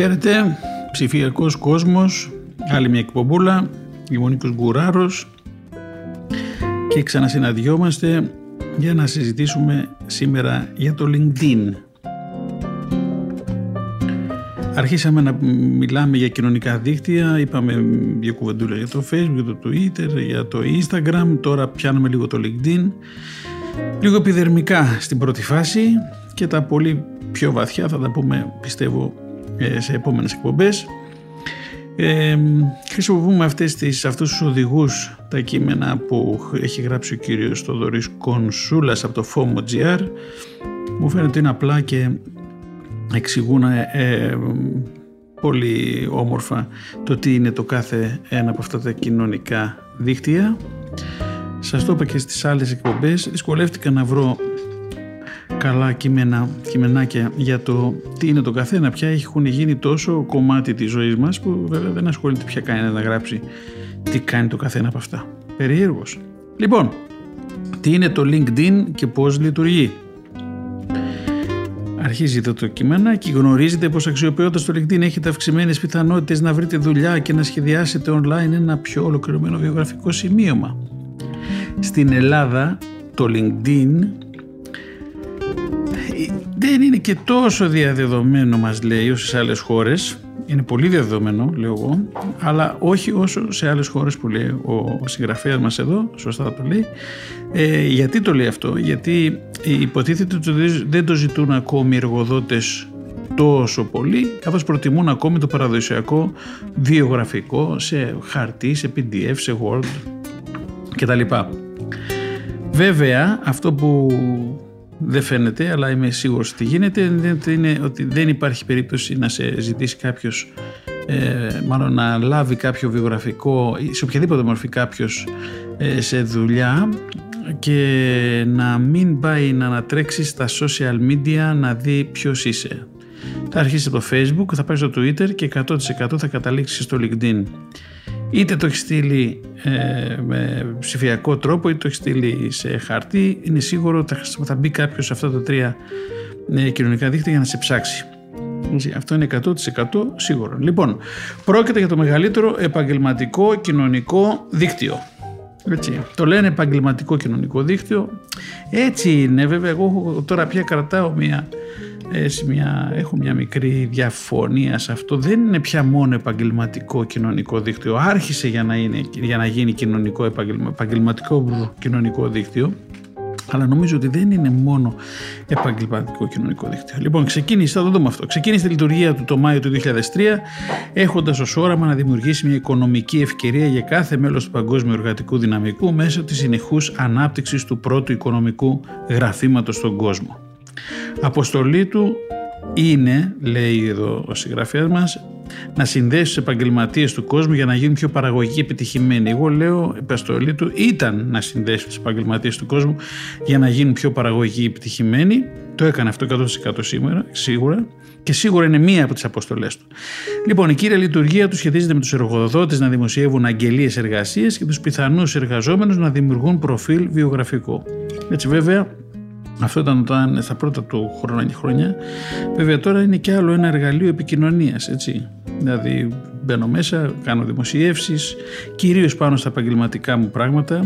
Χαίρετε, ψηφιακός κόσμος, άλλη μια εκπομπούλα, Νίκος Γκουράρος και ξανασυναντιόμαστε για να συζητήσουμε σήμερα για το LinkedIn. Αρχίσαμε να μιλάμε για κοινωνικά δίκτυα, είπαμε δύο κουβεντούλα για το Facebook, για το Twitter, για το Instagram, τώρα πιάνουμε λίγο το LinkedIn. Λίγο επιδερμικά στην πρώτη φάση και τα πολύ πιο βαθιά θα τα πούμε πιστεύω ε, σε επόμενες εκπομπές. Ε, χρησιμοποιούμε αυτές τις, αυτούς τους οδηγούς τα κείμενα που έχει γράψει ο κύριος Θοδωρής Κονσούλας από το FOMO.gr μου φαίνεται ότι είναι απλά και εξηγούν ε, πολύ όμορφα το τι είναι το κάθε ένα από αυτά τα κοινωνικά δίκτυα. Σας το είπα και στις άλλες εκπομπές. Δυσκολεύτηκα να βρω καλά κείμενα, κειμενάκια για το τι είναι το καθένα πια έχουν γίνει τόσο κομμάτι της ζωής μας που βέβαια δεν ασχολείται πια κανένα να γράψει τι κάνει το καθένα από αυτά. Περίεργος. Λοιπόν, τι είναι το LinkedIn και πώς λειτουργεί; Αρχίζει εδώ το κείμενο και γνωρίζετε πως αξιοποιώντας το LinkedIn έχετε αυξημένες πιθανότητες να βρείτε δουλειά και να σχεδιάσετε online ένα πιο ολοκληρωμένο βιογραφικό σημείωμα. Στην Ελλάδα το LinkedIn δεν είναι και τόσο διαδεδομένο μας λέει όσο σε άλλες χώρες είναι πολύ διαδεδομένο λέω εγώ αλλά όχι όσο σε άλλες χώρες που λέει ο συγγραφέας μας εδώ σωστά το λέει ε, γιατί το λέει αυτό; Γιατί υποτίθεται ότι δεν το ζητούν ακόμη οι εργοδότες τόσο πολύ καθώς προτιμούν ακόμη το παραδοσιακό βιογραφικό σε χαρτί, σε PDF, σε Word κτλ. Βέβαια αυτό που δεν φαίνεται, αλλά είμαι σίγουρος ότι γίνεται, είναι ότι δεν υπάρχει περίπτωση να σε ζητήσει κάποιος, ε, μάλλον να λάβει κάποιο βιογραφικό ή σε οποιαδήποτε μορφή κάποιος ε, σε δουλειά και να μην πάει να ανατρέξει στα social media να δει ποιος είσαι. Θα αρχίσει από το facebook, θα πάει στο twitter και 100% θα καταλήξεις στο linkedin είτε το έχεις στείλει ε, με ψηφιακό τρόπο είτε το έχεις στείλει σε χαρτί είναι σίγουρο ότι θα, θα μπει κάποιος σε αυτά τα τρία ε, κοινωνικά δίκτυα για να σε ψάξει. Αυτό είναι 100% σίγουρο. Λοιπόν, πρόκειται για το μεγαλύτερο επαγγελματικό κοινωνικό δίκτυο. Έτσι. Το λένε επαγγελματικό κοινωνικό δίκτυο. Έτσι είναι βέβαια. Εγώ τώρα πια κρατάω μια μια, έχω μια μικρή διαφωνία σε αυτό. Δεν είναι πια μόνο επαγγελματικό κοινωνικό δίκτυο. Άρχισε για να, είναι, για να γίνει κοινωνικό επαγγελματικό κοινωνικό δίκτυο. Αλλά νομίζω ότι δεν είναι μόνο επαγγελματικό κοινωνικό δίκτυο. Λοιπόν, ξεκίνησε, θα το δούμε αυτό. Ξεκίνησε τη λειτουργία του το Μάιο του 2003, έχοντας ως όραμα να δημιουργήσει μια οικονομική ευκαιρία για κάθε μέλος του παγκόσμιου εργατικού δυναμικού μέσω της συνεχούς ανάπτυξης του πρώτου οικονομικού γραφήματος στον κόσμο. Αποστολή του είναι, λέει εδώ ο συγγραφέας μας, να συνδέσει τους επαγγελματίες του κόσμου για να γίνουν πιο παραγωγικοί επιτυχημένοι. Εγώ λέω, η αποστολή του ήταν να συνδέσει τους επαγγελματίες του κόσμου για να γίνουν πιο παραγωγικοί επιτυχημένοι. Το έκανε αυτό 100% σήμερα, σίγουρα και σίγουρα είναι μία από τις αποστολές του. Λοιπόν, η κύρια λειτουργία του σχετίζεται με τους εργοδότες να δημοσιεύουν αγγελίες εργασίες και τους πιθανούς εργαζόμενους να δημιουργούν προφίλ βιογραφικό. Έτσι βέβαια, αυτό ήταν όταν, στα πρώτα του χρόνια χρόνια. Βέβαια τώρα είναι και άλλο ένα εργαλείο επικοινωνίας, έτσι. Δηλαδή μπαίνω μέσα, κάνω δημοσιεύσεις, κυρίως πάνω στα επαγγελματικά μου πράγματα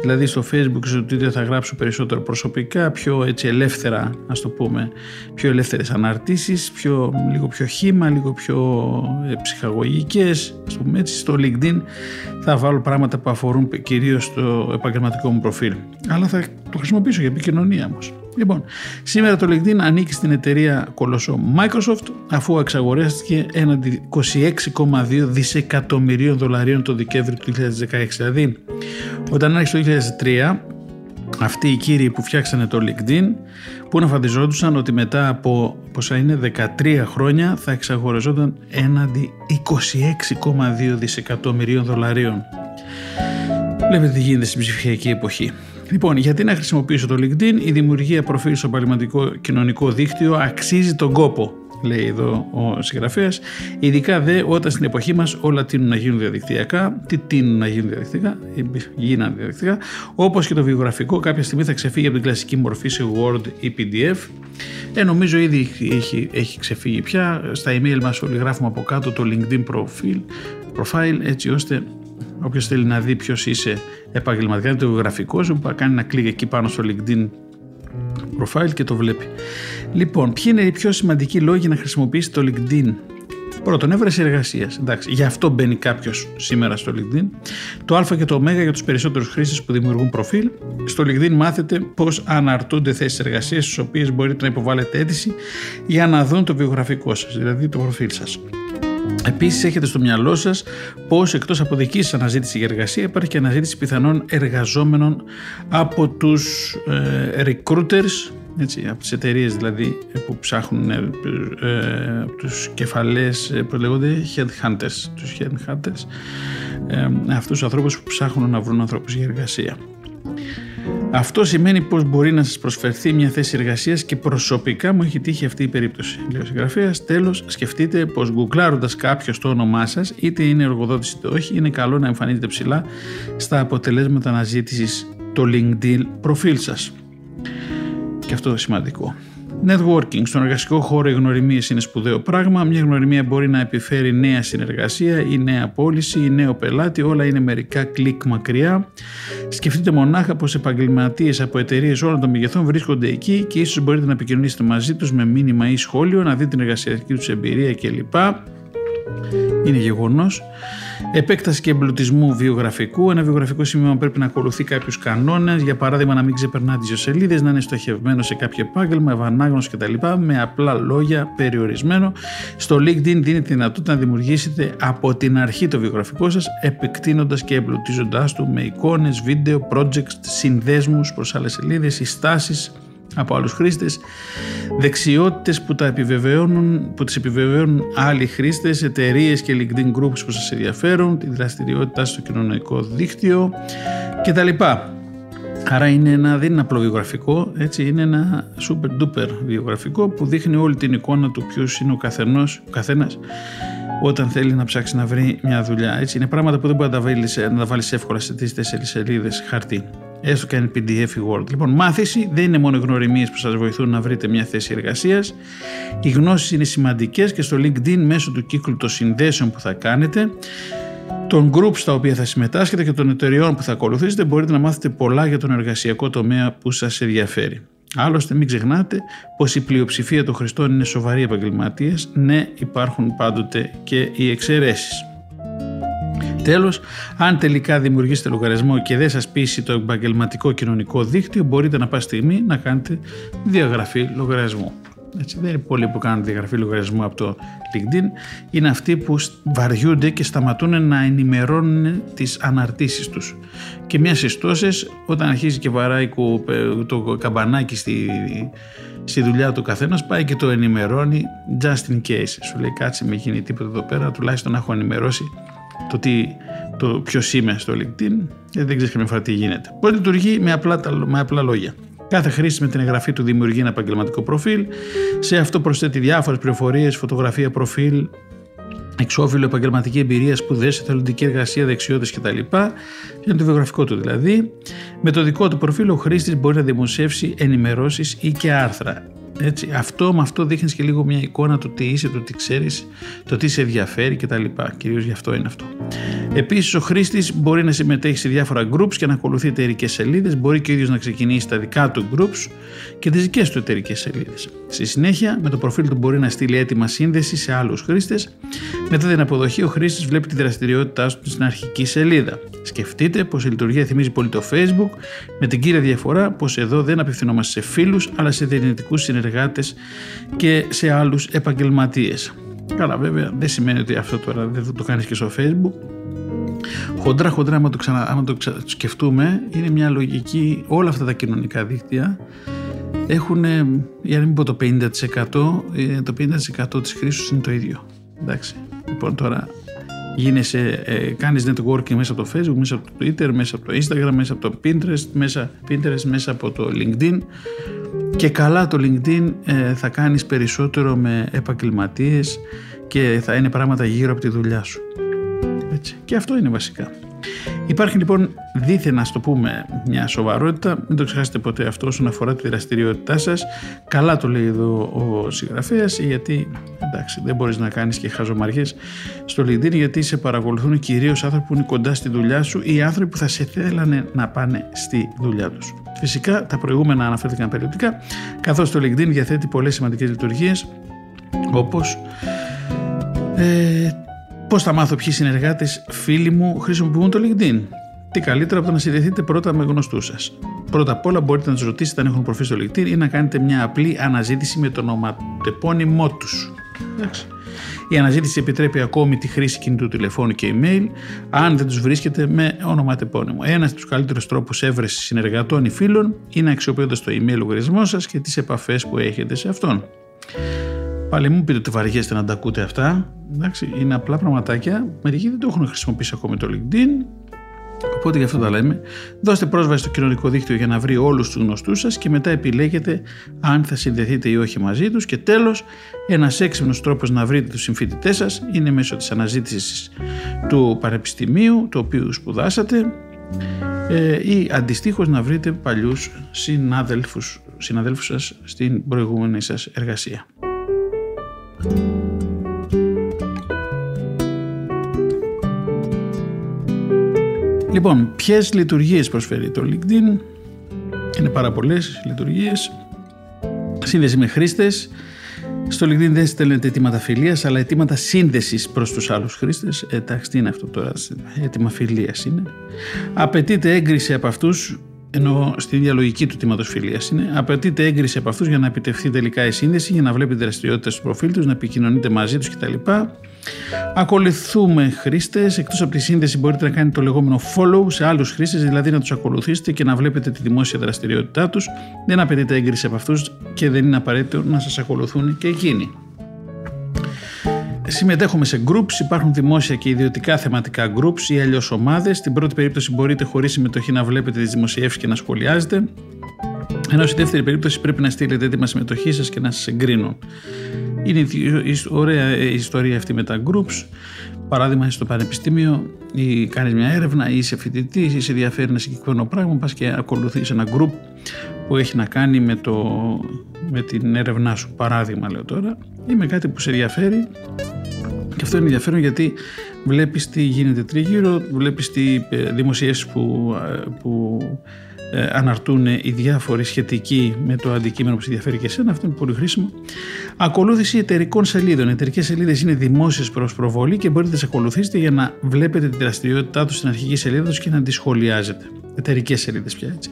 Δηλαδή στο facebook και στο twitter θα γράψω περισσότερο προσωπικά, πιο έτσι ελεύθερα ας το πούμε, πιο ελεύθερες αναρτήσεις, πιο, λίγο πιο χήμα, λίγο πιο ε, ψυχαγωγικές, ας πούμε έτσι. Στο linkedIn θα βάλω πράγματα που αφορούν κυρίως το επαγγελματικό μου προφίλ. Αλλά θα το χρησιμοποιήσω για επικοινωνία όμως. Λοιπόν, σήμερα το LinkedIn ανήκει στην εταιρεία κολοσσό Microsoft αφού εξαγορέστηκε έναντι 26,2 δισεκατομμυρίων δολαρίων το Δεκέμβριο του 2016. Δηλαδή, όταν άρχισε το 2003 αυτοί οι κύριοι που φτιάξανε το LinkedIn που να φαντιζόντουσαν ότι μετά από πόσα είναι 13 χρόνια θα εξαγορεζόταν έναντι 26,2 δισεκατομμυρίων δολαρίων. Βλέπετε τι γίνεται στην ψηφιακή εποχή. Λοιπόν, γιατί να χρησιμοποιήσω το LinkedIn, η δημιουργία προφίλ στο επαγγελματικό κοινωνικό δίκτυο αξίζει τον κόπο λέει εδώ ο συγγραφέας. Ειδικά δε όταν στην εποχή μας όλα τείνουν να γίνουν διαδικτυακά. Τι τείνουν να γίνουν διαδικτυακά, γίνανε διαδικτυακά. Όπως και το βιογραφικό, κάποια στιγμή θα ξεφύγει από την κλασική μορφή σε Word ή PDF. Ε, νομίζω ήδη έχει, έχει ξεφύγει πια. Στα email μας όλοι γράφουμε από κάτω το LinkedIn profile, profile έτσι ώστε όποιος θέλει να δει ποιος είσαι επαγγελματικά, το βιογραφικό σου, κάνει ένα κλικ εκεί πάνω στο LinkedIn profile και το βλέπει. Λοιπόν, ποιοι είναι οι πιο σημαντικοί λόγοι να χρησιμοποιήσει το LinkedIn; Πρώτον, έβρεση εργασίας. Εντάξει, γι' αυτό μπαίνει κάποιος σήμερα στο LinkedIn. Το Α και το Ω για τους περισσότερους χρήστες που δημιουργούν προφίλ. Στο LinkedIn μάθετε πώς αναρτούνται θέσεις εργασίας, στις οποίες μπορείτε να υποβάλλετε αίτηση για να δουν το βιογραφικό σας, δηλαδή το προφίλ σας. Επίσης, έχετε στο μυαλό σας πω εκτός από δική σας αναζήτηση για εργασία, υπάρχει και αναζήτηση πιθανών εργαζόμενων από τους ε, recruiters, έτσι, από τις εταιρείες δηλαδή που ψάχνουν ε, ε, τους κεφαλές, ε, που λέγονται headhunters, τους headhunters, ε, αυτούς τους ανθρώπους που ψάχνουν να βρουν ανθρώπους για εργασία. Αυτό σημαίνει πως μπορεί να σας προσφερθεί μια θέση εργασίας και προσωπικά μου έχει τύχει αυτή η περίπτωση. Λέει ο συγγραφέας. Τέλος, σκεφτείτε πως γκουγκλάροντας κάποιο το όνομά σας, είτε είναι εργοδότης είτε όχι, είναι καλό να εμφανίζετε ψηλά στα αποτελέσματα αναζήτησης το LinkedIn προφίλ σας. Και αυτό σημαντικό. Networking. Στον εργασικό χώρο οι γνωριμίες είναι σπουδαίο πράγμα. Μια γνωριμία μπορεί να επιφέρει νέα συνεργασία ή νέα πώληση ή νέο πελάτη. Όλα είναι μερικά κλικ μακριά. Σκεφτείτε μονάχα πως επαγγελματίες από εταιρείες όλων των μεγεθών βρίσκονται εκεί και ίσως μπορείτε να επικοινωνήσετε μαζί τους με μήνυμα ή σχόλιο, να δείτε την εργασιακή τους εμπειρία κλπ. Είναι γεγονός. Επέκταση και εμπλουτισμού βιογραφικού. Ένα βιογραφικό σημείο πρέπει να ακολουθεί κάποιους κανόνες. Για παράδειγμα, να μην ξεπερνά τις σελίδε, να είναι στοχευμένο σε κάποιο επάγγελμα, ευανάγνωση κτλ. Με απλά λόγια, περιορισμένο. Στο LinkedIn δίνει τη δυνατότητα να δημιουργήσετε από την αρχή το βιογραφικό σας, επεκτείνοντας και εμπλουτίζοντάς του με εικόνες, βίντεο, projects, συνδέσμους προς άλλες σελίδες, συστάσεις, από άλλους χρήστες, δεξιότητες που, τα επιβεβαιώνουν, που τις επιβεβαιώνουν άλλοι χρήστες, εταιρείες και LinkedIn groups που σας ενδιαφέρουν, τη δραστηριότητα στο κοινωνικό δίκτυο κτλ. Άρα είναι ένα, δεν είναι απλό βιογραφικό, έτσι, είναι ένα super duper βιογραφικό που δείχνει όλη την εικόνα του ποιος είναι ο, καθενός, ο καθένας όταν θέλει να ψάξει να βρει μια δουλειά. Έτσι, είναι πράγματα που δεν μπορεί να τα βάλεις, να τα βάλεις εύκολα σε τρεις-τέσσερις σελίδες χαρτί έστω και αν PDF ή Word. Λοιπόν, μάθηση δεν είναι μόνο γνωριμίες που σας βοηθούν να βρείτε μια θέση εργασίας. Οι γνώσεις είναι σημαντικές και στο LinkedIn μέσω του κύκλου των συνδέσεων που θα κάνετε, των groups στα οποία θα συμμετάσχετε και των εταιριών που θα ακολουθήσετε μπορείτε να μάθετε πολλά για τον εργασιακό τομέα που σας ενδιαφέρει. Άλλωστε μην ξεχνάτε πως η πλειοψηφία των χρηστών είναι σοβαροί επαγγελματίες, ναι υπάρχουν πάντοτε και οι εξαιρέσεις. Τέλος, αν τελικά δημιουργήσετε λογαριασμό και δεν σας πείσει το επαγγελματικό κοινωνικό δίκτυο, μπορείτε να πάτε στιγμή να κάνετε διαγραφή λογαριασμού. Έτσι, δεν είναι πολλοί που κάνουν διαγραφή λογαριασμού από το LinkedIn. Είναι αυτοί που βαριούνται και σταματούν να ενημερώνουν τις αναρτήσεις τους. Και μιας συστώσει όταν αρχίζει και βαράει το καμπανάκι στη, στη δουλειά του καθένας, πάει και το ενημερώνει just in case. Σου λέει κάτσε με γίνει τίποτα εδώ πέρα, τουλάχιστον να έχω ενημερώσει το, τι, το ποιος είμαι στο LinkedIn και δεν ξέρεις καμιά φορά τι γίνεται. Πώς λειτουργεί με απλά, με απλά λόγια. Κάθε χρήστη με την εγγραφή του δημιουργεί ένα επαγγελματικό προφίλ. Σε αυτό προσθέτει διάφορες πληροφορίες, φωτογραφία, προφίλ, εξώφυλλο, επαγγελματική εμπειρία, σπουδές, εθελοντική εργασία, δεξιότητες κτλ. Είναι το βιογραφικό του δηλαδή. Με το δικό του προφίλ ο χρήστης μπορεί να δημοσιεύσει ενημερώσεις ή και άρθρα. Έτσι, αυτό με αυτό δείχνεις και λίγο μια εικόνα του τι είσαι, το τι ξέρεις, το τι σε ενδιαφέρει κτλ. Κυρίως γι' αυτό είναι αυτό. Επίσης, ο χρήστης μπορεί να συμμετέχει σε διάφορα groups και να ακολουθεί εταιρικές σελίδες. Μπορεί και ο ίδιος να ξεκινήσει τα δικά του groups και τις δικές του εταιρικές σελίδες. Στη συνέχεια, με το προφίλ του μπορεί να στείλει έτοιμα σύνδεση σε άλλους χρήστες. Μετά την αποδοχή, ο χρήστης βλέπει τη δραστηριότητά του στην αρχική σελίδα. Σκεφτείτε πως η λειτουργία θυμίζει πολύ το Facebook, με την κύρια διαφορά πως εδώ δεν απευθυνόμαστε σε φίλους αλλά σε δυνητικού συνεργάτες και σε άλλους επαγγελματίες. Καλά, βέβαια, δεν σημαίνει ότι αυτό τώρα δεν το κάνεις και στο Facebook. Χοντρά χοντρά άμα το, ξανα, άμα το σκεφτούμε είναι μια λογική όλα αυτά τα κοινωνικά δίκτυα έχουν, για να μην πω το 50%, ε, το 50% της χρήσης είναι το ίδιο. Εντάξει. Λοιπόν τώρα γίνεσαι, ε, κάνεις networking μέσα από το facebook, μέσα από το twitter, μέσα από το instagram, μέσα από το pinterest, μέσα, pinterest, μέσα από το linkedin και καλά το linkedin ε, θα κάνεις περισσότερο με επαγγελματίες και θα είναι πράγματα γύρω από τη δουλειά σου. Έτσι. Και αυτό είναι βασικά. Υπάρχει λοιπόν δίθεν να το πούμε μια σοβαρότητα, μην το ξεχάσετε ποτέ αυτό όσον αφορά τη δραστηριότητά σας. Καλά το λέει εδώ ο συγγραφέας γιατί εντάξει δεν μπορείς να κάνεις και χαζομαριές στο LinkedIn γιατί σε παρακολουθούν κυρίως άνθρωποι που είναι κοντά στη δουλειά σου ή άνθρωποι που θα σε θέλανε να πάνε στη δουλειά τους. Φυσικά τα προηγούμενα αναφέρθηκαν περιοδικά καθώς το LinkedIn διαθέτει πολλές σημαντικές λειτουργίες όπως ε, Πώς θα μάθω ποιοι συνεργάτες φίλοι μου χρησιμοποιούν το LinkedIn; Τι καλύτερα από το να συνδεθείτε πρώτα με γνωστούς σας. Πρώτα απ' όλα μπορείτε να τους ρωτήσετε αν έχουν προφίλ στο LinkedIn ή να κάνετε μια απλή αναζήτηση με το ονοματεπώνυμό τους. Η αναζήτηση επιτρέπει ακόμη τη χρήση κινητού τηλεφώνου και email, αν δεν τους βρίσκετε με ονοματεπώνυμο. Ένας από τους καλύτερους τρόπους έβρεσης συνεργατών ή φίλων είναι αξιοποιώντας το email λογαριασμό σας και τις επαφές που έχετε σε αυτόν. Πάλι μου πείτε ότι βαριέστε να τα ακούτε αυτά. Εντάξει, είναι απλά πραγματάκια. Μερικοί δεν το έχουν χρησιμοποιήσει ακόμη το LinkedIn. Οπότε γι' αυτό τα λέμε. Δώστε πρόσβαση στο κοινωνικό δίκτυο για να βρει όλους τους γνωστούς σας και μετά επιλέγετε αν θα συνδεθείτε ή όχι μαζί τους. Και τέλος, ένας έξυπνος τρόπος να βρείτε τους συμφοιτητές σας είναι μέσω της αναζήτησης του πανεπιστημίου το οποίο σπουδάσατε ε, ή αντιστοίχως να βρείτε παλιούς συναδέλφους, συναδέλφους σας στην προηγούμενη σας εργασία. Λοιπόν, ποιες λειτουργίες προσφέρει το LinkedIn; Είναι πάρα πολλές λειτουργίες. Σύνδεση με χρήστες. Στο LinkedIn δεν στέλνετε αιτήματα φιλίας, αλλά αιτήματα σύνδεσης προς τους άλλους χρήστες. Ε, εντάξει, τι είναι αυτό τώρα, αίτημα φιλίας είναι. Απαιτείται έγκριση από αυτούς ενώ στη διαλογική του τίματο φιλίας είναι, απαιτείται έγκριση από αυτούς για να επιτευχθεί τελικά η σύνδεση, για να βλέπετε δραστηριότητες του προφίλ τους, να επικοινωνείτε μαζί τους κτλ. Ακολουθούμε χρήστες. Εκτός από τη σύνδεση, μπορείτε να κάνετε το λεγόμενο follow σε άλλους χρήστες, δηλαδή να τους ακολουθήσετε και να βλέπετε τη δημόσια δραστηριότητά τους. Δεν απαιτείται έγκριση από αυτούς και δεν είναι απαραίτητο να σας ακολουθούν και εκείνοι. Συμμετέχουμε σε groups, υπάρχουν δημόσια και ιδιωτικά θεματικά groups ή αλλιώς ομάδες. Στην πρώτη περίπτωση μπορείτε χωρίς συμμετοχή να βλέπετε τις δημοσιεύσεις και να σχολιάζετε. Ενώ στη δεύτερη περίπτωση πρέπει να στείλετε έτοιμα συμμετοχή σας και να σας εγκρίνουν. Είναι ωραία η ιστορία αυτή με τα groups. Παράδειγμα, στο πανεπιστήμιο ή κάνεις μια έρευνα ή είσαι φοιτητής ή σε ενδιαφέρει ένα συγκεκριμένο πράγμα, πας και ακολουθείς ένα group που έχει να κάνει με, το, με την έρευνά σου. Παράδειγμα, λέω τώρα, ή με κάτι που σε ενδιαφέρει και αυτό είναι ενδιαφέρον γιατί βλέπεις τι γίνεται τριγύρω, βλέπεις τι ε, δημοσιεύσεις που, ε, που ε, αναρτούν οι διάφοροι σχετικοί με το αντικείμενο που σε ενδιαφέρει και εσένα. Αυτό είναι πολύ χρήσιμο. Ακολούθηση εταιρικών σελίδων. Εταιρικές σελίδες είναι δημόσιες προς προβολή και μπορείτε να τις ακολουθήσετε για να βλέπετε τη δραστηριότητά τους στην αρχική σελίδα τους και να τη σχολιάζετε. Εταιρικές σελίδες πια έτσι.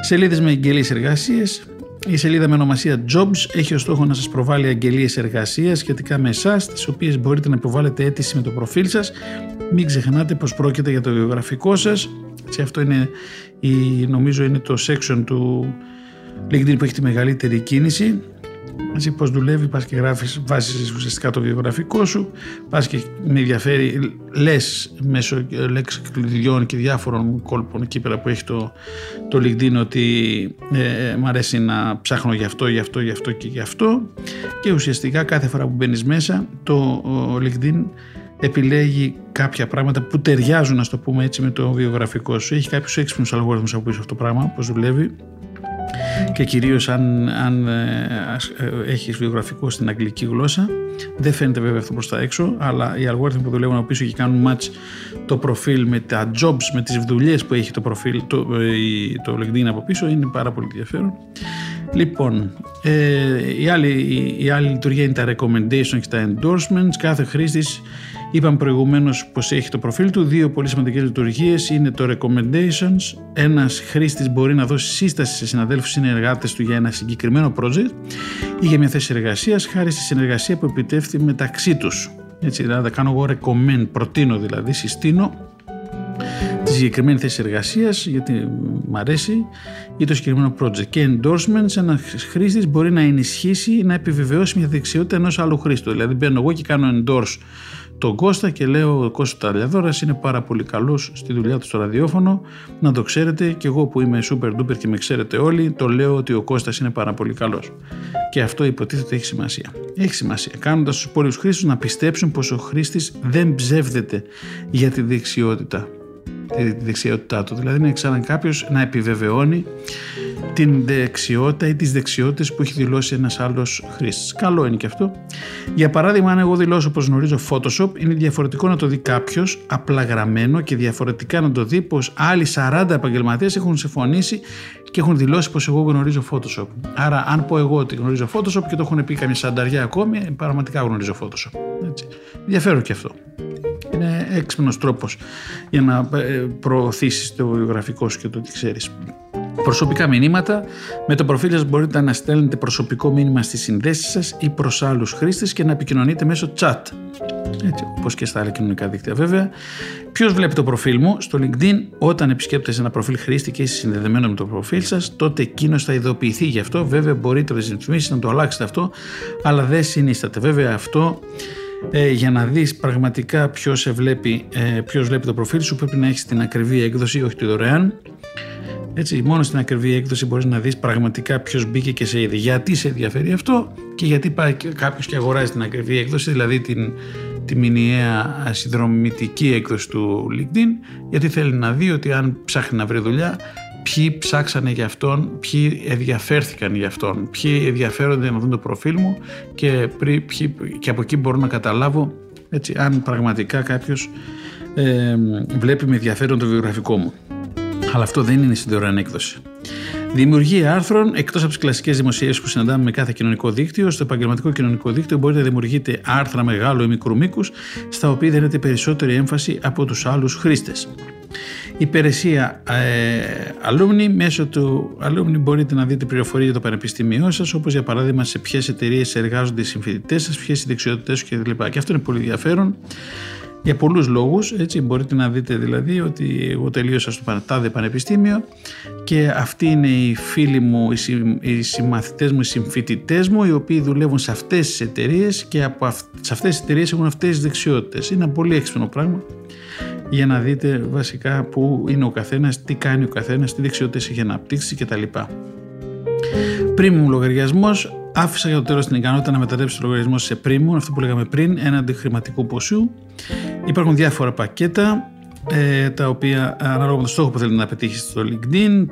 Σελίδες με εγγελίες εργασίες, η σελίδα με ονομασία Jobs έχει ως στόχο να σας προβάλλει αγγελίες εργασίας σχετικά με εσάς, τις οποίες μπορείτε να υποβάλλετε αίτηση με το προφίλ σας. Μην ξεχνάτε πως πρόκειται για το βιογραφικό σας. Και αυτό είναι, η, νομίζω είναι το section του LinkedIn που έχει τη μεγαλύτερη κίνηση έτσι πώς δουλεύει, πας και γράφεις, βάζεις ουσιαστικά το βιογραφικό σου, πας και με ενδιαφέρει, λες μέσω λέξη κλειδιών και διάφορων κόλπων εκεί πέρα που έχει το, το LinkedIn ότι ε, μ' αρέσει να ψάχνω γι' αυτό, γι' αυτό, γι' αυτό και γι' αυτό και ουσιαστικά κάθε φορά που μπαίνεις μέσα το LinkedIn επιλέγει κάποια πράγματα που ταιριάζουν, να το πούμε έτσι, με το βιογραφικό σου. Έχει κάποιους έξυπνους αλγόριθμους από πίσω αυτό το πράγμα, πώς δουλεύει και κυρίως αν, αν ε, ε, έχεις βιογραφικό στην αγγλική γλώσσα δεν φαίνεται βέβαια αυτό προς τα έξω αλλά οι αλγόριθμοι που δουλεύουν από πίσω και κάνουν match το προφίλ με τα jobs, με τις δουλειές που έχει το προφίλ το, ε, το LinkedIn από πίσω είναι πάρα πολύ ενδιαφέρον Λοιπόν, ε, η, άλλη, η, η άλλη λειτουργία είναι τα recommendations και τα endorsements. Κάθε χρήστης Είπαμε προηγουμένως πως έχει το προφίλ του. Δύο πολύ σημαντικές λειτουργίες είναι το recommendations. Ένας χρήστης μπορεί να δώσει σύσταση σε συναδέλφους συνεργάτες του για ένα συγκεκριμένο project ή για μια θέση εργασίας χάρη στη συνεργασία που επιτεύχθη μεταξύ τους. Έτσι, δηλαδή, κάνω εγώ recommend, προτείνω δηλαδή, συστήνω συγκεκριμένη θέση εργασίας, γιατί μ' αρέσει, ή το συγκεκριμένο project. Και endorsements, ένας χρήστης μπορεί να ενισχύσει, να επιβεβαιώσει μια δεξιότητα ενός άλλου χρήστου. Δηλαδή, μπαίνω εγώ και κάνω endorse τον Κώστα και λέω ο Κώστα Ταλιαδόρας είναι πάρα πολύ καλός στη δουλειά του στο ραδιόφωνο. Να το ξέρετε και εγώ που είμαι super duper και με ξέρετε όλοι το λέω ότι ο Κώστας είναι πάρα πολύ καλός και αυτό υποτίθεται έχει σημασία. Έχει σημασία. Κάνοντας τους υπόλοιπους χρήστες να πιστέψουν πως ο χρήστης δεν ψεύδεται για τη δεξιότητα τη δεξιότητά του δηλαδή είναι ξανά κάποιος να επιβεβαιώνει την δεξιότητα ή τις δεξιότητες που έχει δηλώσει ένας άλλος χρήστης. Καλό είναι και αυτό. Για παράδειγμα, αν εγώ δηλώσω πως γνωρίζω Photoshop, είναι διαφορετικό να το δει κάποιος απλά γραμμένο και διαφορετικά να το δει πως άλλοι 40 επαγγελματίες έχουν συμφωνήσει και έχουν δηλώσει πως εγώ γνωρίζω Photoshop. Άρα, αν πω εγώ ότι γνωρίζω Photoshop και το έχουν πει καμιά σανταριά ακόμη, πραγματικά γνωρίζω Photoshop. Έτσι. Ενδιαφέρον και αυτό. Είναι έξυπνος τρόπος για να ε, προωθήσεις το βιογραφικό σου και το τι ξέρεις. Προσωπικά μηνύματα. Με το προφίλ σας μπορείτε να στέλνετε προσωπικό μήνυμα στις συνδέσεις σας ή προς άλλους χρήστες και να επικοινωνείτε μέσω chat. Έτσι, όπως και στα άλλα κοινωνικά δίκτυα βέβαια. Ποιος βλέπει το προφίλ μου; Στο LinkedIn, όταν επισκέπτεσαι ένα προφίλ χρήστη και είσαι συνδεδεμένο με το προφίλ σας, τότε εκείνος θα ειδοποιηθεί γι' αυτό. Βέβαια, μπορείτε να ρυθμίσει να το αλλάξετε αυτό, αλλά δεν συνίσταται. Βέβαια, αυτό ε, για να δεις πραγματικά ποιος, βλέπει, ε, ποιος βλέπει το προφίλ σου πρέπει να έχεις την ακριβή έκδοση, όχι τη δωρεάν έτσι, μόνο στην ακριβή έκδοση μπορείς να δεις πραγματικά ποιος μπήκε και σε είδε. Γιατί σε ενδιαφέρει αυτό και γιατί πάει κάποιος και αγοράζει την ακριβή έκδοση, δηλαδή την, τη μηνιαία συνδρομητική έκδοση του LinkedIn, γιατί θέλει να δει ότι αν ψάχνει να βρει δουλειά, ποιοι ψάξανε για αυτόν, ποιοι ενδιαφέρθηκαν για αυτόν, ποιοι ενδιαφέρονται να δουν το προφίλ μου και, ποιοι, και από εκεί μπορώ να καταλάβω έτσι, αν πραγματικά κάποιος ε, βλέπει με ενδιαφέρον το βιογραφικό μου. Αλλά αυτό δεν είναι στην δωρεάν έκδοση. Δημιουργία άρθρων, εκτός από τις κλασικές δημοσιεύσεις που συναντάμε με κάθε κοινωνικό δίκτυο, στο επαγγελματικό κοινωνικό δίκτυο μπορείτε να δημιουργείτε άρθρα μεγάλου ή μικρού μήκους, στα οποία δίνετε περισσότερη έμφαση από τους άλλους χρήστες. Υπηρεσία ε, alumni, μέσω του alumni μπορείτε να δείτε πληροφορία για το πανεπιστήμιό σας, όπως για παράδειγμα σε ποιες εταιρείες εργάζονται οι συμφοιτητές σας, ποιες οι δεξιότητές σου κλπ. Και αυτό είναι πολύ ενδιαφέρον για πολλούς λόγους, έτσι μπορείτε να δείτε δηλαδή ότι εγώ τελείωσα στο Τάδε Πανεπιστήμιο και αυτοί είναι οι φίλοι μου, οι συμμαθητές μου, οι συμφοιτητές μου οι οποίοι δουλεύουν σε αυτές τις εταιρείες και από σε αυτές τις εταιρείες έχουν αυτές τις δεξιότητες. Είναι ένα πολύ έξυπνο πράγμα για να δείτε βασικά πού είναι ο καθένας, τι κάνει ο καθένας, τι δεξιότητες έχει αναπτύξει κτλ. Premium λογαριασμός. Άφησα για το τέλος την ικανότητα να μετατρέψω το λογαριασμό σε premium, αυτό που λέγαμε πριν, έναντι χρηματικού ποσού. Υπάρχουν διάφορα πακέτα ε, τα οποία ανάλογα με το στόχο που θέλετε να πετύχει στο LinkedIn,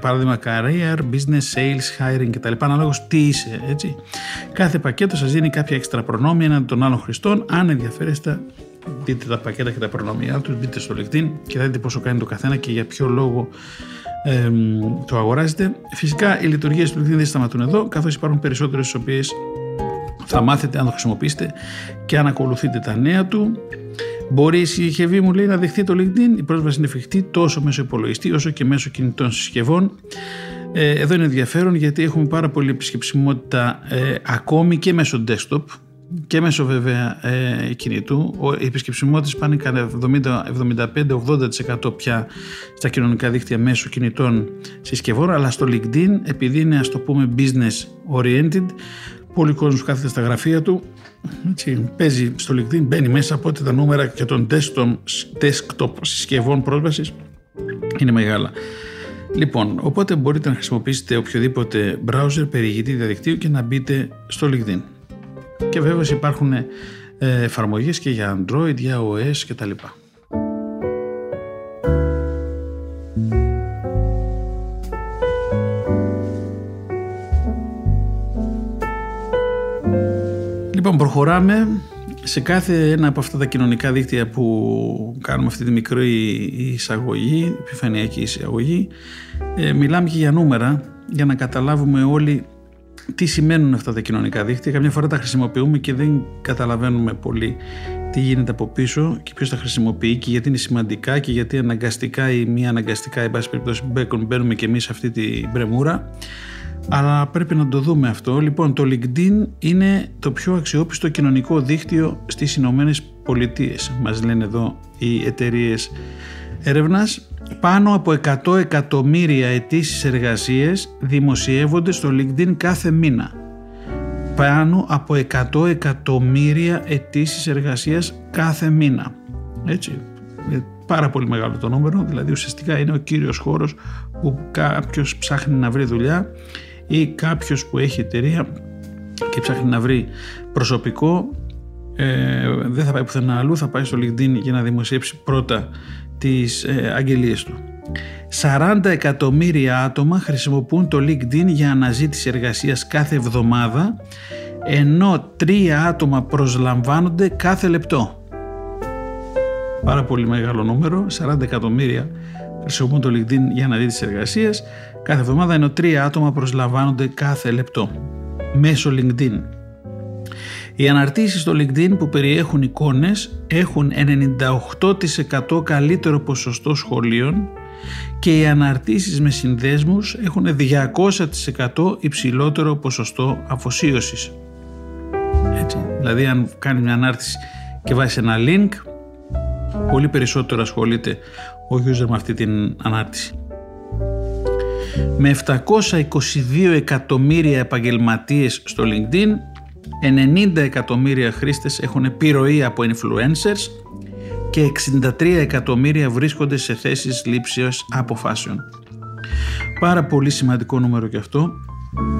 παράδειγμα career, business, sales, hiring κτλ. Ανάλογα τι είσαι, έτσι. Κάθε πακέτο σας δίνει κάποια έξτρα προνόμια έναντι των άλλων χρηστών. Αν ενδιαφέρεστε, δείτε τα πακέτα και τα προνόμια τους, μπείτε στο LinkedIn και θα δείτε πόσο κάνει το καθένα και για ποιο λόγο ε, το αγοράζετε. Φυσικά οι λειτουργίες του LinkedIn δεν σταματούν εδώ, καθώς υπάρχουν περισσότερες τις οποίες θα μάθετε αν το χρησιμοποιήσετε και αν ακολουθείτε τα νέα του. Μπορεί η συσκευή μου λέει να δεχτεί το LinkedIn. Η πρόσβαση είναι εφικτή τόσο μέσω υπολογιστή όσο και μέσω κινητών συσκευών. Ε, εδώ είναι ενδιαφέρον γιατί έχουμε πάρα πολύ επισκεψιμότητα ε, ακόμη και μέσω desktop και μέσω βέβαια ε, κινητού. Οι επισκεψιμότητες πάνε κατά 75-80% πια στα κοινωνικά δίκτυα μέσω κινητών συσκευών αλλά στο LinkedIn επειδή είναι ας το πούμε business oriented Πολύ κόσμο κάθεται στα γραφεία του, έτσι, παίζει στο LinkedIn, μπαίνει μέσα από ό,τι τα νούμερα και των desktop, desktop συσκευών πρόσβασης είναι μεγάλα. Λοιπόν, οπότε μπορείτε να χρησιμοποιήσετε οποιοδήποτε browser περιηγητή διαδικτύου και να μπείτε στο LinkedIn. Και βέβαια υπάρχουν ε, εφαρμογές και για Android, για OS κτλ. Λοιπόν, προχωράμε σε κάθε ένα από αυτά τα κοινωνικά δίκτυα που κάνουμε αυτή τη μικρή εισαγωγή, επιφανειακή εισαγωγή, ε, μιλάμε και για νούμερα για να καταλάβουμε όλοι τι σημαίνουν αυτά τα κοινωνικά δίκτυα. Καμιά φορά τα χρησιμοποιούμε και δεν καταλαβαίνουμε πολύ τι γίνεται από πίσω και ποιος τα χρησιμοποιεί και γιατί είναι σημαντικά και γιατί αναγκαστικά ή μη αναγκαστικά, εν πάση περιπτώσει, μπαίνουμε και εμείς σε αυτή την μπρεμούρα αλλά πρέπει να το δούμε αυτό. Λοιπόν, το LinkedIn είναι το πιο αξιόπιστο κοινωνικό δίκτυο στις Ηνωμένες Πολιτείες. Μας λένε εδώ οι εταιρείες έρευνας πάνω από 100 εκατομμύρια αιτήσεις εργασίες δημοσιεύονται στο LinkedIn κάθε μήνα. Πάνω από 100 εκατομμύρια αιτήσεις εργασίας κάθε μήνα. Έτσι, ε, πάρα πολύ μεγάλο το νούμερο, δηλαδή ουσιαστικά είναι ο κύριος χώρος που κάποιος ψάχνει να βρει δουλειά ή κάποιος που έχει εταιρεία και ψάχνει να βρει προσωπικό ε, δεν θα πάει πουθενά αλλού, θα πάει στο LinkedIn για να δημοσιεύσει πρώτα τις ε, αγγελίες του. 40 εκατομμύρια άτομα χρησιμοποιούν το LinkedIn για αναζήτηση εργασίας κάθε εβδομάδα ενώ τρία άτομα προσλαμβάνονται κάθε λεπτό. Πάρα πολύ μεγάλο νούμερο, 40 εκατομμύρια χρησιμοποιούν το LinkedIn για αναζήτηση εργασίας κάθε εβδομάδα ενώ τρία άτομα προσλαμβάνονται κάθε λεπτό μέσω LinkedIn. Οι αναρτήσεις στο LinkedIn που περιέχουν εικόνες έχουν 98% καλύτερο ποσοστό σχολείων και οι αναρτήσεις με συνδέσμους έχουν 200% υψηλότερο ποσοστό αφοσίωσης. Έτσι. Δηλαδή αν κάνει μια ανάρτηση και βάζεις ένα link πολύ περισσότερο ασχολείται ο user με αυτή την ανάρτηση. Με 722 εκατομμύρια επαγγελματίες στο LinkedIn 90 εκατομμύρια χρήστες έχουν επιρροή από influencers και 63 εκατομμύρια βρίσκονται σε θέσεις λήψεως αποφάσεων. Πάρα πολύ σημαντικό νούμερο και αυτό.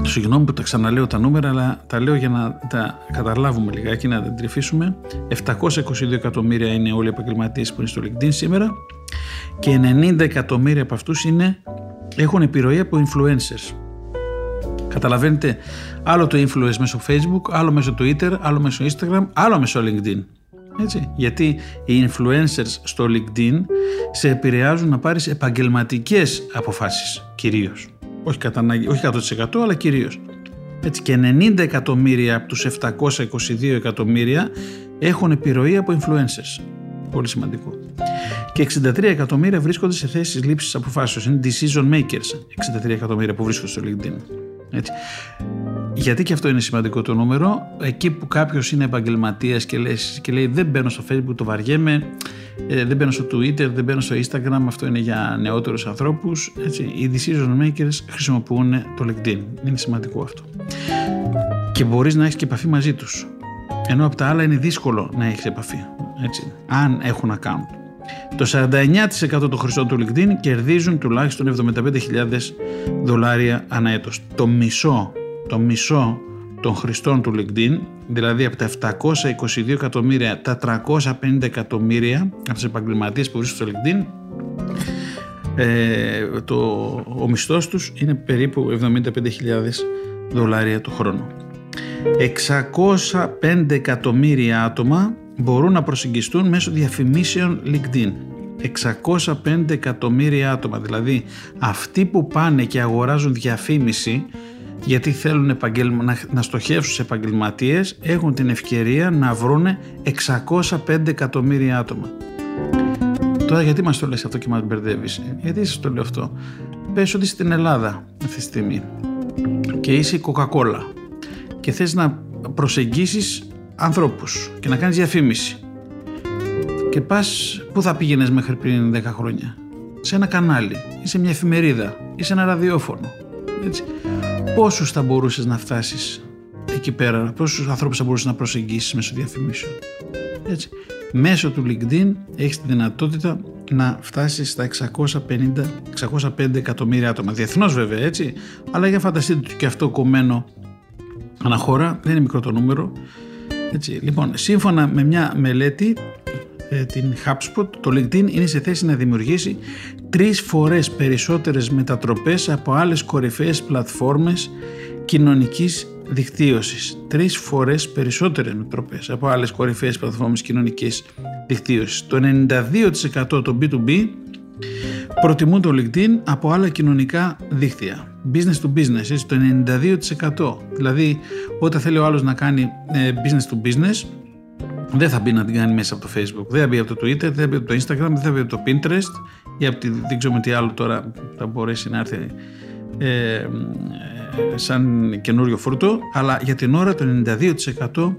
Συγγνώμη που τα ξαναλέω τα νούμερα, αλλά τα λέω για να τα καταλάβουμε λιγάκι, να τα τρυφήσουμε. 722 εκατομμύρια είναι όλοι οι επαγγελματίες που είναι στο LinkedIn σήμερα και 90 εκατομμύρια από αυτούς είναι, έχουν επιρροή από influencers. Καταλαβαίνετε, άλλο το influence μέσω Facebook, άλλο μέσω Twitter, άλλο μέσω Instagram, άλλο μέσω LinkedIn. Έτσι. Γιατί οι influencers στο LinkedIn σε επηρεάζουν να πάρεις επαγγελματικές αποφάσεις κυρίως. Όχι, κατά, όχι 100% αλλά κυρίως. Έτσι και 90 εκατομμύρια από τους 722 εκατομμύρια έχουν επιρροή από influencers. Πολύ σημαντικό. Και 63 εκατομμύρια βρίσκονται σε θέσεις λήψης αποφάσεων. Είναι decision makers 63 εκατομμύρια που βρίσκονται στο LinkedIn. Έτσι. Γιατί και αυτό είναι σημαντικό το νούμερο. Εκεί που κάποιος είναι επαγγελματίας και, και λέει Δεν μπαίνω στο Facebook, το βαριέμαι, ε, δεν μπαίνω στο Twitter, δεν μπαίνω στο Instagram, αυτό είναι για νεότερους ανθρώπους. Οι decision makers χρησιμοποιούν το LinkedIn. Είναι σημαντικό αυτό. Και μπορείς να έχεις και επαφή μαζί τους. Ενώ από τα άλλα είναι δύσκολο να έχεις επαφή. Έτσι, αν έχουν account. Το 49% των χρηστών του LinkedIn κερδίζουν τουλάχιστον 75.000 δολάρια ανά έτος. Το μισό, το μισό των χρηστών του LinkedIn, δηλαδή από τα 722 εκατομμύρια, τα 350 εκατομμύρια από τις επαγγελματίες που βρίσκονται στο LinkedIn, ε, το, ο μισθός τους είναι περίπου 75.000 δολάρια το χρόνο. 605 εκατομμύρια άτομα μπορούν να προσεγγιστούν μέσω διαφημίσεων LinkedIn. 605 εκατομμύρια άτομα, δηλαδή αυτοί που πάνε και αγοράζουν διαφήμιση γιατί θέλουν να, να στοχεύσουν σε επαγγελματίες, έχουν την ευκαιρία να βρούνε 605 εκατομμύρια άτομα. Τώρα γιατί μας το λες αυτό και μας μπερδεύεις, ε; γιατί σας το λέω αυτό; Πες ότι στην Ελλάδα αυτή τη στιγμή και είσαι η Coca-Cola και θες να προσεγγίσεις ανθρώπους και να κάνεις διαφήμιση και πας, πού θα πήγαινες μέχρι πριν 10 χρόνια; Σε ένα κανάλι ή σε μια εφημερίδα ή σε ένα ραδιόφωνο έτσι. πόσους θα μπορούσες να φτάσεις εκεί πέρα; Πόσους ανθρώπους θα μπορούσες να προσεγγίσεις μέσω διαφημίσεων; Έτσι. μέσω του LinkedIn έχεις τη δυνατότητα να φτάσεις στα 650, 605 εκατομμύρια άτομα διεθνώς βέβαια έτσι αλλά για φανταστείτε και αυτό κομμένο αναχώρα δεν είναι μικρό το νούμερο έτσι, λοιπόν, σύμφωνα με μια μελέτη, ε, την HubSpot, το LinkedIn είναι σε θέση να δημιουργήσει τρεις φορές περισσότερες μετατροπές από άλλες κορυφαίες πλατφόρμες κοινωνικής δικτύωσης. Τρεις φορές περισσότερες μετατροπές από άλλες κορυφαίες πλατφόρμες κοινωνικής δικτύωσης. Το 92% των B2B προτιμούν το LinkedIn από άλλα κοινωνικά δίκτυα. Business to business, έτσι, το 92%. Δηλαδή, όταν θέλει ο άλλος να κάνει ε, business to business, δεν θα μπει να την κάνει μέσα από το Facebook, δεν θα μπει από το Twitter, δεν θα μπει από το Instagram, δεν θα μπει από το Pinterest ή από τη, δεν ξέρω τι άλλο τώρα θα μπορέσει να έρθει ε, ε, σαν καινούριο φρούτο, αλλά για την ώρα το 92%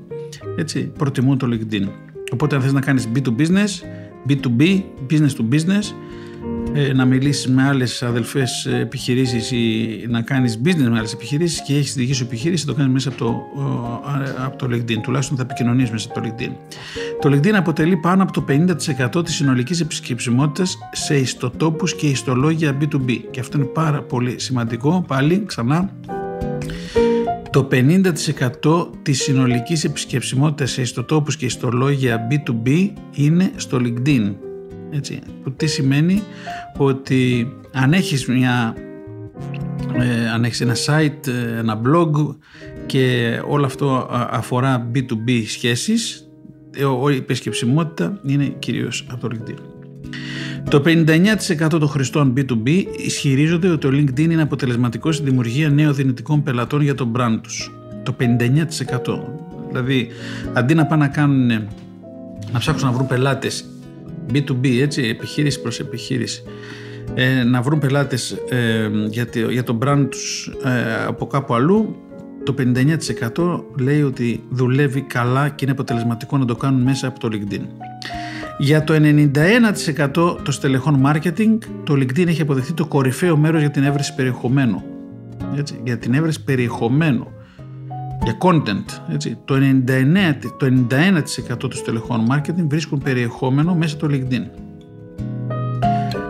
έτσι, προτιμούν το LinkedIn. Οπότε αν θες να κάνεις B2 business, B2B, business to business, ε, να μιλήσεις με άλλες αδελφές επιχειρήσεις ή να κάνεις business με άλλες επιχειρήσεις και έχεις τη δική σου επιχείρηση, το κάνεις μέσα από το, από το LinkedIn. Τουλάχιστον θα επικοινωνείς μέσα από το LinkedIn. Το LinkedIn αποτελεί πάνω από το 50% της συνολικής επισκεψιμότητας σε ιστοτόπους και ιστολόγια B2B. Και αυτό είναι πάρα πολύ σημαντικό. Πάλι, ξανά, το 50% της συνολικής επισκεψιμότητας σε ιστοτόπους και ιστολόγια B2B είναι στο LinkedIn. Έτσι, που τι σημαίνει ότι αν έχεις, μια, ε, αν έχεις ένα site, ε, ένα blog και όλο αυτό αφορά B2B σχέσεις, ε, η επισκεψιμότητα είναι κυρίως από το LinkedIn. Το 59% των χρηστών B2B ισχυρίζονται ότι το LinkedIn είναι αποτελεσματικός στη δημιουργία νέων δυνητικών πελατών για τον brand τους. Το 59%. Δηλαδή, αντί να πάνε να κάνουν, να ψάξουν να βρουν πελάτες B2B, έτσι, επιχείρηση προς επιχείρηση, ε, να βρουν πελάτες ε, για, για τον brand τους ε, από κάπου αλλού, το 59% λέει ότι δουλεύει καλά και είναι αποτελεσματικό να το κάνουν μέσα από το LinkedIn. Για το 91% των στελεχών marketing, το LinkedIn έχει αποδεχθεί το κορυφαίο μέρος για την έβρεση περιεχομένου. Έτσι, για την έβρεση περιεχομένου. Για content. Έτσι. Το, 99, το 91% των στελεχών marketing βρίσκουν περιεχόμενο μέσα στο LinkedIn.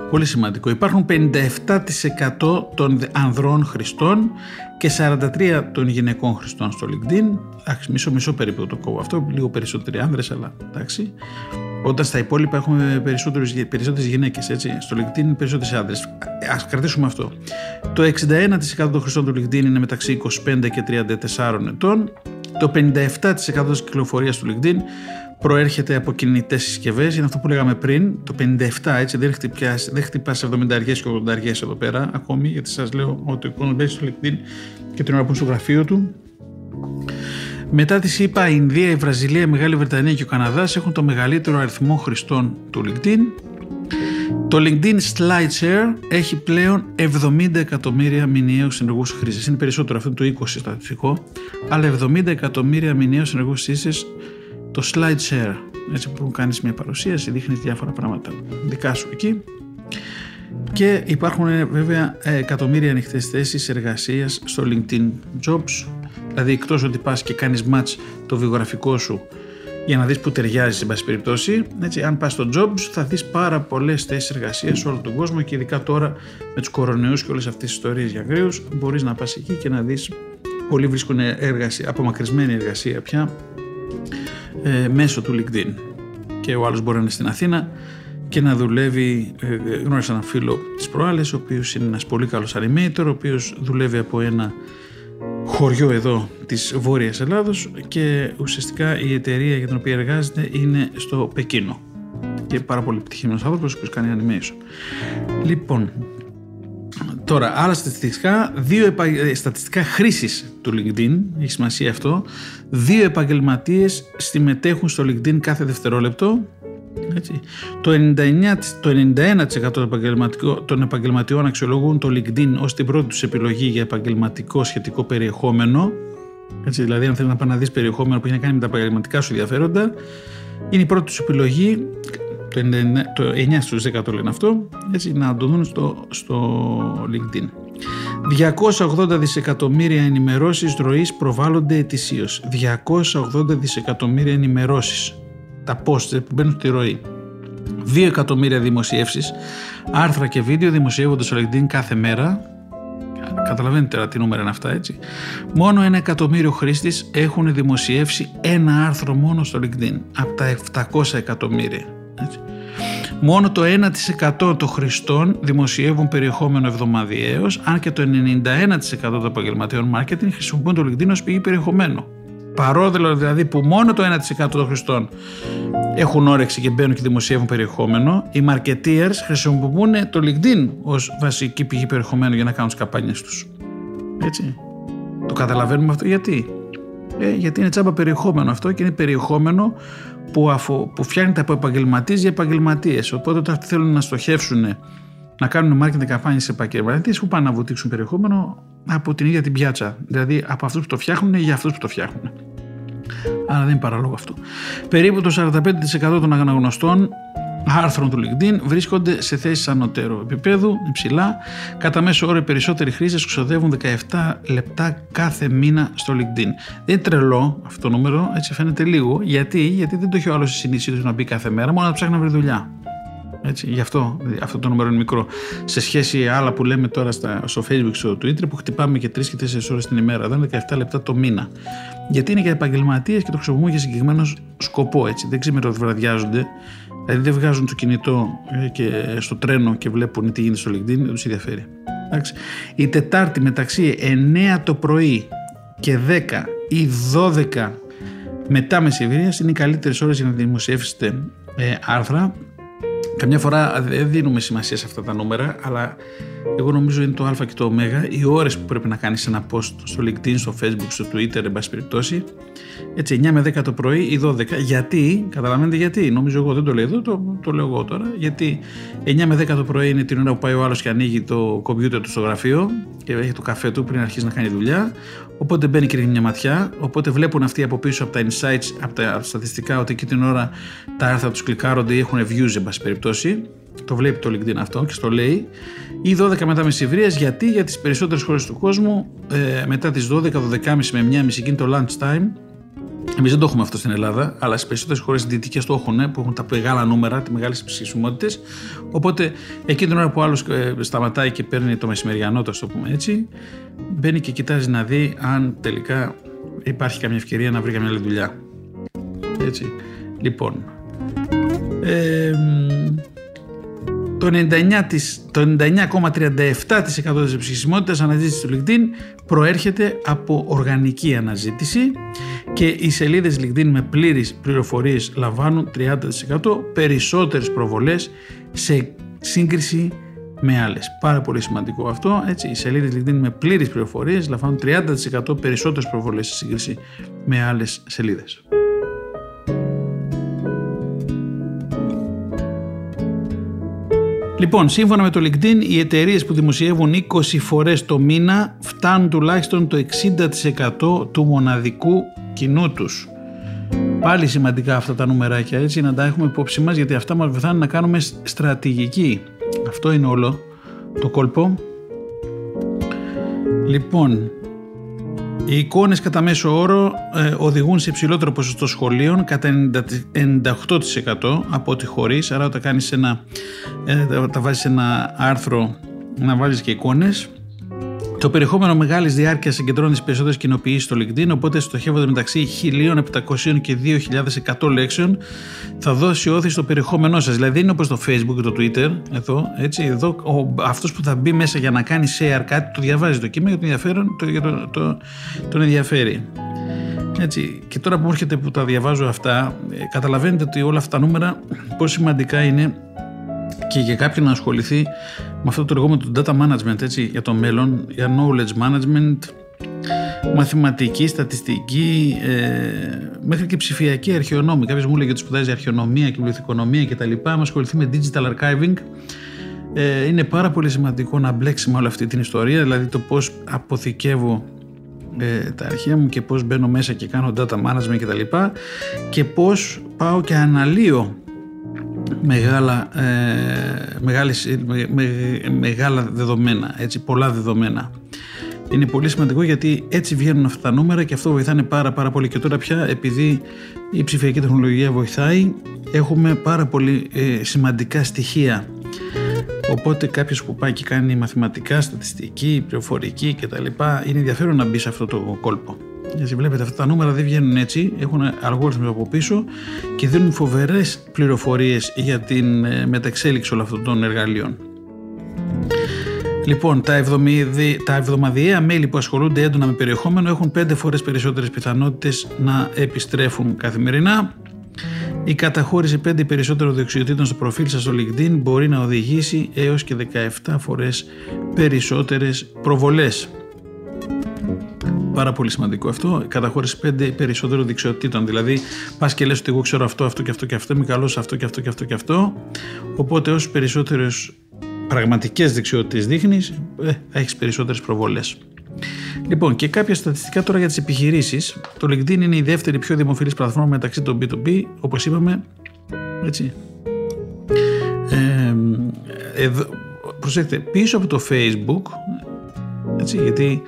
Πολύ σημαντικό. Υπάρχουν 57% των ανδρών χρηστών και 43% των γυναικών χρηστών στο LinkedIn. Εντάξει, μισό μισό περίπου το κόβω αυτό, λίγο περισσότεροι άνδρες, αλλά εντάξει. Όταν στα υπόλοιπα έχουμε περισσότερες γυναίκες, έτσι. Στο LinkedIn είναι περισσότερες άντρες. Α κρατήσουμε αυτό. Το 61% των χρηστών του LinkedIn είναι μεταξύ 25 και 34 ετών. Το 57% της κυκλοφορίας του LinkedIn προέρχεται από κινητές συσκευές. Είναι αυτό που λέγαμε πριν. Το 57 έτσι δεν, χτυπάς, δεν χτυπά 70 και 80 εδώ πέρα ακόμη, γιατί σας λέω ότι ο κόσμο μπαίνει στο LinkedIn και την ώρα που στο γραφείο του μετά τη ΣΥΠΑ, η Ινδία, η Βραζιλία, η Μεγάλη Βρετανία και ο Καναδάς έχουν το μεγαλύτερο αριθμό χρηστών του LinkedIn. Το LinkedIn SlideShare έχει πλέον 70 εκατομμύρια μηνιαίους συνεργούς χρήστες. Είναι περισσότερο, αυτό είναι το 20 στατιστικό, αλλά 70 εκατομμύρια μηνιαίους συνεργούς χρήστες το SlideShare. Έτσι που κάνεις μια παρουσίαση, δείχνεις διάφορα πράγματα δικά σου εκεί. Και υπάρχουν βέβαια εκατομμύρια ανοιχτές θέσεις εργασίας στο LinkedIn Jobs Δηλαδή, εκτός ότι πας και κάνεις match το βιογραφικό σου για να δεις που ταιριάζει, εν πάση περιπτώσει. Έτσι, αν πας στο Jobs, θα δεις πάρα πολλές θέσεις εργασίας σε όλο τον κόσμο και ειδικά τώρα με τους κορονοϊούς και όλες αυτές τις ιστορίες για γρήγορου, μπορείς να πας εκεί και να δεις. Πολλοί βρίσκουν εργασία, απομακρυσμένη εργασία πια ε, μέσω του LinkedIn. Και ο άλλος μπορεί να είναι στην Αθήνα και να δουλεύει. Ε, γνώρισα έναν φίλο της προάλλες, ο οποίος είναι ένας πολύ καλός animator, ο οποίος δουλεύει από ένα χωριό εδώ της Βόρειας Ελλάδος και ουσιαστικά η εταιρεία για την οποία εργάζεται είναι στο Πεκίνο και πάρα πολύ επιτυχημένος άνθρωπος που κάνει animation. Λοιπόν, τώρα άλλα στατιστικά, δύο επα... Ε, στατιστικά χρήσης του LinkedIn, έχει σημασία αυτό, δύο επαγγελματίες συμμετέχουν στο LinkedIn κάθε δευτερόλεπτο έτσι. Το, 99, το 91% των επαγγελματιών, των επαγγελματιών αξιολογούν το LinkedIn ως την πρώτη τους επιλογή για επαγγελματικό σχετικό περιεχόμενο. Έτσι, δηλαδή, αν θέλεις να πάει να δεις περιεχόμενο που έχει να κάνει με τα επαγγελματικά σου ενδιαφέροντα, είναι η πρώτη τους επιλογή. Το, 99, το 9 στους 10 το λένε αυτό, έτσι, να το δουν στο, στο LinkedIn. 280 δισεκατομμύρια ενημερώσεις ροής προβάλλονται ετησίως. 280 δισεκατομμύρια ενημερώσεις τα post που μπαίνουν στη ροή. 2 εκατομμύρια δημοσιεύσεις, άρθρα και βίντεο δημοσιεύονται στο LinkedIn κάθε μέρα. Καταλαβαίνετε τώρα τι νούμερα είναι αυτά, έτσι. Μόνο ένα εκατομμύριο χρήστη έχουν δημοσιεύσει ένα άρθρο μόνο στο LinkedIn από τα 700 εκατομμύρια. Έτσι. Μόνο το 1% των χρηστών δημοσιεύουν περιεχόμενο εβδομαδιαίως, αν και το 91% των επαγγελματιών marketing χρησιμοποιούν το LinkedIn ως πηγή περιεχομένου παρόδελο δηλαδή που μόνο το 1% των χρηστών έχουν όρεξη και μπαίνουν και δημοσιεύουν περιεχόμενο, οι marketeers χρησιμοποιούν το LinkedIn ως βασική πηγή περιεχομένου για να κάνουν τις καμπάνιες τους. Έτσι. Το καταλαβαίνουμε αυτό γιατί; Ε, γιατί είναι τσάμπα περιεχόμενο αυτό και είναι περιεχόμενο που, αφο, που φτιάχνεται από επαγγελματίες για επαγγελματίες. Οπότε όταν αυτοί θέλουν να στοχεύσουν να κάνουν marketing καμπάνιες σε επαγγελματίες, που πάνε να βουτήξουν περιεχόμενο; Από την ίδια την πιάτσα. Δηλαδή από αυτούς που το φτιάχνουν για αυτούς που το φτιάχνουν. Άρα δεν είναι παράλογο αυτό. Περίπου το 45% των αναγνωστών άρθρων του LinkedIn βρίσκονται σε θέσεις ανωτέρω επίπεδου, υψηλά. Κατά μέσο όρο, οι περισσότεροι χρήστες ξοδεύουν 17 λεπτά κάθε μήνα στο LinkedIn. Δεν είναι τρελό αυτό το νούμερο, έτσι φαίνεται λίγο. Γιατί, Γιατί δεν το έχει ο άλλος συνήθω να μπει κάθε μέρα, μόνο να ψάχνει να βρει δουλειά. Έτσι, γι' αυτό, αυτό το νούμερο είναι μικρό. Σε σχέση άλλα που λέμε τώρα στα, στο Facebook, στο Twitter, που χτυπάμε και 3 και 4 ώρες την ημέρα. Εδώ είναι 17 λεπτά το μήνα. Γιατί είναι για επαγγελματίες και το χρησιμοποιούμε για συγκεκριμένο σκοπό. Έτσι. Δεν ξέρω ότι βραδιάζονται. Δηλαδή δεν βγάζουν το κινητό ε, και στο τρένο και βλέπουν τι γίνεται στο LinkedIn, δεν τους ενδιαφέρει. Εντάξει. Η Τετάρτη μεταξύ 9 το πρωί και 10 ή 12 μετά μεσημβρίας είναι οι καλύτερες ώρες για να δημοσιεύσετε ε, άρθρα Καμιά φορά δεν δίνουμε σημασία σε αυτά τα νούμερα, αλλά εγώ νομίζω είναι το Α και το Ω, οι ώρες που πρέπει να κάνεις ένα post στο LinkedIn, στο Facebook, στο Twitter, εν πάση περιπτώσει. Έτσι, 9 με 10 το πρωί ή 12. Γιατί, καταλαβαίνετε γιατί, νομίζω εγώ δεν το λέω εδώ, το, το λέω εγώ τώρα. Γιατί 9 με 10 το πρωί είναι την ώρα που πάει ο άλλος και ανοίγει το κομπιούτερ του στο γραφείο και έχει το καφέ του πριν αρχίσει να κάνει δουλειά. Οπότε μπαίνει και ρίχνει μια ματιά. Οπότε βλέπουν αυτοί από πίσω από τα insights, από τα στατιστικά, ότι εκεί την ώρα τα άρθρα τους κλικάρονται ή έχουν views, εν πάση περιπτώσει. Το βλέπει το LinkedIn αυτό και στο λέει. Ή 12 μετά μεσημβρίας, γιατί για τις περισσότερες χώρες του κόσμου ε, μετά τις 12, 12.30 με 1.30 γίνει το lunch time. Εμείς δεν το έχουμε αυτό στην Ελλάδα, αλλά στις περισσότερες χώρες δυτικέ το έχουν, που έχουν τα μεγάλα νούμερα, τις μεγάλες ψηφισμότητες. Οπότε εκείνη την ώρα που άλλος ε, σταματάει και παίρνει το μεσημεριανό, το το πούμε έτσι, μπαίνει και κοιτάζει να δει αν τελικά υπάρχει καμία ευκαιρία να βρει καμιά άλλη δουλειά. Έτσι. Λοιπόν. Ε, το 99,37% της ψηφισμότητας αναζήτησης του LinkedIn προέρχεται από οργανική αναζήτηση και οι σελίδες LinkedIn με πλήρεις πληροφορίες λαμβάνουν 30% περισσότερες προβολές σε σύγκριση με άλλες. Πάρα πολύ σημαντικό αυτό. Έτσι, οι σελίδες LinkedIn με πλήρεις πληροφορίες λαμβάνουν 30% περισσότερες προβολές σε σύγκριση με άλλες σελίδες. Λοιπόν, σύμφωνα με το LinkedIn, οι εταιρείες που δημοσιεύουν 20 φορές το μήνα φτάνουν τουλάχιστον το 60% του μοναδικού κοινού τους. Πάλι σημαντικά αυτά τα νουμεράκια, έτσι, να τα έχουμε υπόψη μας, γιατί αυτά μας βοηθάνε να κάνουμε στρατηγική. Αυτό είναι όλο το κόλπο. Λοιπόν, οι εικόνες κατά μέσο όρο ε, οδηγούν σε υψηλότερο ποσοστό σχολείων κατά 98% από ό,τι χωρίς, άρα όταν κάνεις ένα, ε, τα βάζεις ένα άρθρο να βάλεις και εικόνες το περιεχόμενο μεγάλης διάρκειας συγκεντρώνει τις περισσότερες κοινοποιήσεις στο LinkedIn, οπότε στοχεύονται μεταξύ 1.700 και 2.100 λέξεων. Θα δώσει όθηση στο περιεχόμενό σας. Δηλαδή, δεν είναι όπως το Facebook και το Twitter. Εδώ, έτσι, εδώ αυτός που θα μπει μέσα για να κάνει share κάτι, το διαβάζει το κείμενο για τον ενδιαφέρον, το, το, το, τον ενδιαφέρει. Έτσι. Και τώρα που έρχεται που τα διαβάζω αυτά, ε, καταλαβαίνετε ότι όλα αυτά τα νούμερα πόσο σημαντικά είναι και για κάποιον να ασχοληθεί με αυτό το λεγόμενο του data management έτσι, για το μέλλον, για knowledge management, μαθηματική, στατιστική, ε, μέχρι και ψηφιακή αρχαιονόμη. Κάποιος μου έλεγε ότι σπουδάζει αρχαιονομία και βιβλιοθηκονομία κτλ. Με ασχοληθεί με digital archiving. Ε, είναι πάρα πολύ σημαντικό να μπλέξει με όλη αυτή την ιστορία, δηλαδή το πώς αποθηκεύω ε, τα αρχεία μου και πώς μπαίνω μέσα και κάνω data management κτλ. Και, και πώς πάω και αναλύω μεγάλα, ε, μεγάλες, μεγάλα δεδομένα, έτσι, πολλά δεδομένα. Είναι πολύ σημαντικό γιατί έτσι βγαίνουν αυτά τα νούμερα και αυτό βοηθάνε πάρα πάρα πολύ και τώρα πια επειδή η ψηφιακή τεχνολογία βοηθάει έχουμε πάρα πολύ ε, σημαντικά στοιχεία οπότε κάποιος που πάει και κάνει μαθηματικά, στατιστική, πληροφορική κτλ είναι ενδιαφέρον να μπει σε αυτό το κόλπο. Γιατί βλέπετε αυτά τα νούμερα δεν βγαίνουν έτσι, έχουν αλγόριθμους από πίσω και δίνουν φοβερές πληροφορίες για την ε, μεταξέλιξη όλων αυτών των εργαλείων. Λοιπόν, τα, εβδομαδι... τα εβδομαδιαία μέλη που ασχολούνται έντονα με περιεχόμενο έχουν πέντε φορές περισσότερες πιθανότητες να επιστρέφουν καθημερινά. Η καταχώρηση 5 περισσότερων δεξιοτήτων στο προφίλ σας στο LinkedIn μπορεί να οδηγήσει έως και 17 φορές περισσότερες προβολές. Πάρα πολύ σημαντικό αυτό. Καταχώρηση πέντε περισσότερων δεξιοτήτων. Δηλαδή, πας και λες ότι εγώ ξέρω αυτό, αυτό και αυτό και αυτό, είμαι καλό σε αυτό και αυτό και αυτό και αυτό. Οπότε, όσο περισσότερες πραγματικές δεξιότητες δείχνεις, ε, θα έχεις περισσότερες προβολέ. Λοιπόν, και κάποια στατιστικά τώρα για τις επιχειρήσεις. Το LinkedIn είναι η δεύτερη πιο δημοφιλής πλατφόρμα μεταξύ των B2B, όπως είπαμε. Έτσι. εδώ, προσέξτε, πίσω από το Facebook, έτσι, γιατί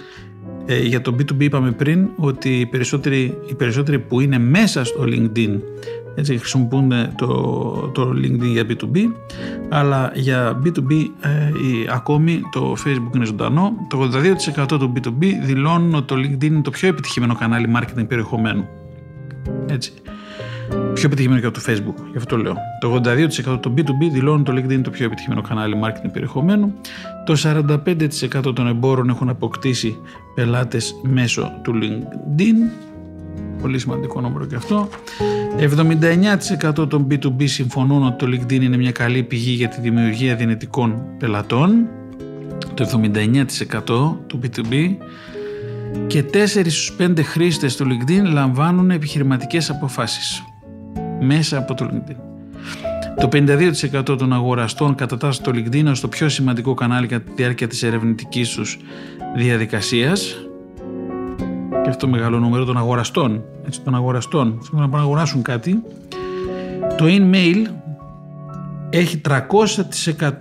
ε, για το B2B είπαμε πριν ότι οι περισσότεροι, οι περισσότεροι που είναι μέσα στο LinkedIn έτσι χρησιμοποιούν το, το LinkedIn για B2B αλλά για B2B ε, ακόμη το Facebook είναι ζωντανό. Το 82% του B2B δηλώνουν ότι το LinkedIn είναι το πιο επιτυχημένο κανάλι marketing περιεχομένου. Έτσι πιο επιτυχημένο και από το Facebook, γι' αυτό το λέω. Το 82% των B2B δηλώνουν το LinkedIn το πιο επιτυχημένο κανάλι marketing περιεχομένου. Το 45% των εμπόρων έχουν αποκτήσει πελάτες μέσω του LinkedIn. Πολύ σημαντικό νούμερο και αυτό. 79% των B2B συμφωνούν ότι το LinkedIn είναι μια καλή πηγή για τη δημιουργία δυνητικών πελατών. Το 79% του B2B και 4 στους 5 χρήστες του LinkedIn λαμβάνουν επιχειρηματικές αποφάσεις μέσα από το LinkedIn. Το 52% των αγοραστών κατατάσσουν το LinkedIn ως το πιο σημαντικό κανάλι κατά τη διάρκεια της ερευνητικής τους διαδικασίας και αυτό το μεγάλο νούμερο των αγοραστών, έτσι, των αγοραστών, θέλουν να πάνε να αγοράσουν κάτι. Το in-mail έχει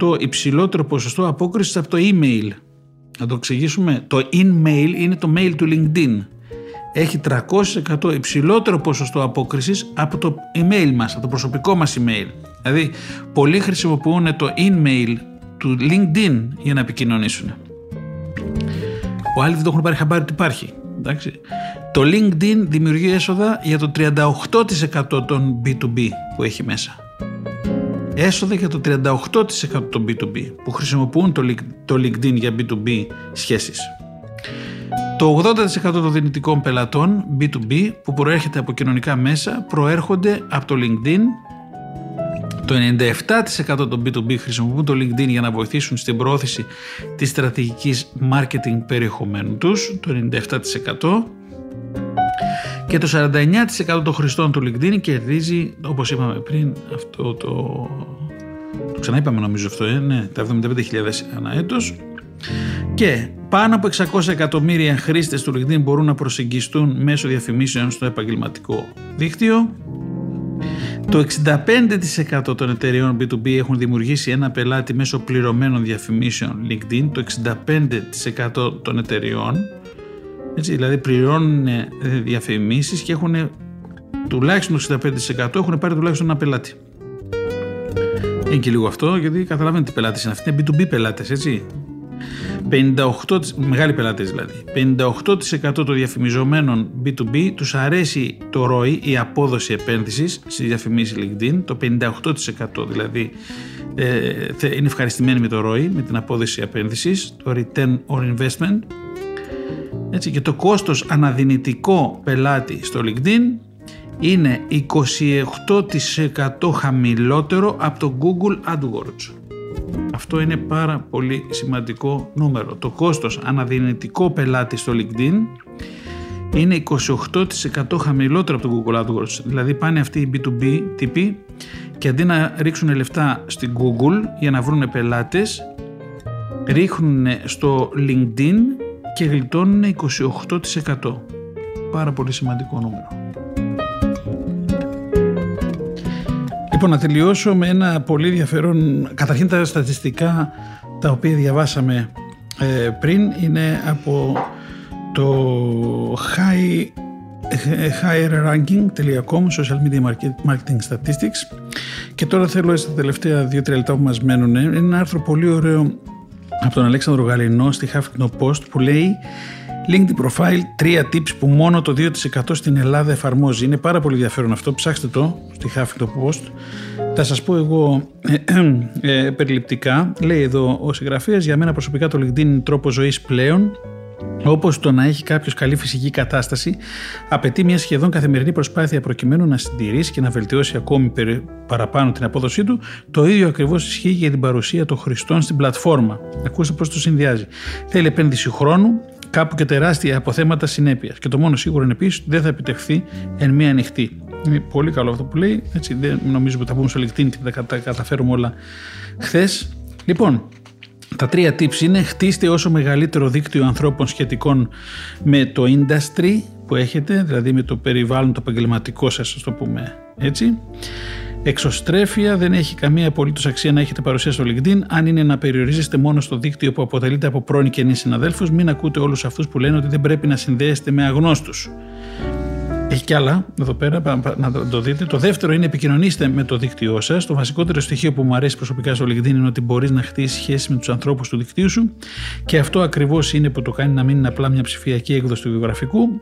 300% υψηλότερο ποσοστό απόκρισης από το email. Να το εξηγήσουμε. Το in-mail είναι το mail του LinkedIn έχει 300% υψηλότερο ποσοστό απόκρισης από το email μας, από το προσωπικό μας email. Δηλαδή, πολλοί χρησιμοποιούν το email του LinkedIn για να επικοινωνήσουν. Ο άλλοι δεν το έχουν πάρει χαμπάρι ότι υπάρχει. Εντάξει. Το LinkedIn δημιουργεί έσοδα για το 38% των B2B που έχει μέσα. Έσοδα για το 38% των B2B που χρησιμοποιούν το LinkedIn για B2B σχέσεις. Το 80% των δυνητικών πελατών B2B που προέρχεται από κοινωνικά μέσα προέρχονται από το LinkedIn. Το 97% των B2B χρησιμοποιούν το LinkedIn για να βοηθήσουν στην προώθηση της στρατηγικής marketing περιεχομένου τους, το 97%. Και το 49% των χρηστών του LinkedIn κερδίζει, όπως είπαμε πριν, αυτό το... Το ξαναείπαμε νομίζω αυτό, ε, ναι, τα 75.000 ανά έτος. Και πάνω από 600 εκατομμύρια χρήστες του LinkedIn μπορούν να προσεγγιστούν μέσω διαφημίσεων στο επαγγελματικό δίκτυο. Το 65% των εταιρεών B2B έχουν δημιουργήσει ένα πελάτη μέσω πληρωμένων διαφημίσεων LinkedIn. Το 65% των εταιρεών έτσι, δηλαδή πληρώνουν ε, διαφημίσεις και έχουν τουλάχιστον το 65% έχουν πάρει τουλάχιστον ένα πελάτη. Είναι και λίγο αυτό γιατί καταλαβαίνετε τι πελάτες είναι αυτοί, είναι B2B πελάτες έτσι. 58, μεγάλοι πελάτες δηλαδή, 58% των διαφημιζομένων B2B τους αρέσει το ROI, η απόδοση επένδυσης στη διαφημίση LinkedIn, το 58% δηλαδή ε, είναι ευχαριστημένοι με το ROI, με την απόδοση επένδυσης, το Return on Investment. Έτσι, και το κόστος αναδυνητικό πελάτη στο LinkedIn είναι 28% χαμηλότερο από το Google AdWords. Αυτό είναι πάρα πολύ σημαντικό νούμερο. Το κόστος αναδυνητικό πελάτη στο LinkedIn είναι 28% χαμηλότερο από το Google AdWords. Δηλαδή πάνε αυτοί οι B2B τύποι και αντί να ρίξουν λεφτά στην Google για να βρουν πελάτες, ρίχνουν στο LinkedIn και γλιτώνουν 28%. Πάρα πολύ σημαντικό νούμερο. Λοιπόν, να τελειώσω με ένα πολύ ενδιαφέρον. Καταρχήν τα στατιστικά τα οποία διαβάσαμε ε, πριν είναι από το high, higherranking.com social media marketing statistics και τώρα θέλω στα τελευταία 2-3 λεπτά που μας μένουν είναι ένα άρθρο πολύ ωραίο από τον Αλέξανδρο Γαλινό στη Huffington Post που λέει LinkedIn Profile, τρία tips που μόνο το 2% στην Ελλάδα εφαρμόζει. Είναι πάρα πολύ ενδιαφέρον αυτό. Ψάξτε το στη Huffington Post. Θα σας πω εγώ ε, ε, περιληπτικά. Λέει εδώ ο συγγραφέας, για μένα προσωπικά το LinkedIn είναι τρόπο ζωής πλέον όπως το να έχει κάποιος καλή φυσική κατάσταση, απαιτεί μια σχεδόν καθημερινή προσπάθεια προκειμένου να συντηρήσει και να βελτιώσει ακόμη παραπάνω την απόδοσή του. Το ίδιο ακριβώς ισχύει για την παρουσία των χρηστών στην πλατφόρμα. Ακούστε πώς το συνδυάζει. Θέλει επένδυση χρόνου, κάπου και τεράστια αποθέματα συνέπειας. Και το μόνο σίγουρο είναι επίσης ότι δεν θα επιτευχθεί εν μία ανοιχτή. Είναι πολύ καλό αυτό που λέει. Έτσι, δεν νομίζουμε ότι θα μπούμε στο LinkedIn και θα τα καταφέρουμε όλα χθες. Λοιπόν, τα τρία tips είναι χτίστε όσο μεγαλύτερο δίκτυο ανθρώπων σχετικών με το industry που έχετε, δηλαδή με το περιβάλλον το επαγγελματικό σας, ας το πούμε έτσι. Εξωστρέφεια δεν έχει καμία απολύτως αξία να έχετε παρουσία στο LinkedIn. Αν είναι να περιορίζεστε μόνο στο δίκτυο που αποτελείται από πρώην και νέοι συναδέλφους, μην ακούτε όλους αυτούς που λένε ότι δεν πρέπει να συνδέεστε με αγνώστους. Έχει κι άλλα εδώ πέρα να το δείτε. Το δεύτερο είναι επικοινωνήστε με το δίκτυό σας. Το βασικότερο στοιχείο που μου αρέσει προσωπικά στο LinkedIn είναι ότι μπορείς να χτίσεις σχέση με τους ανθρώπους του δικτύου σου και αυτό ακριβώς είναι που το κάνει να μην είναι απλά μια ψηφιακή έκδοση του βιογραφικού.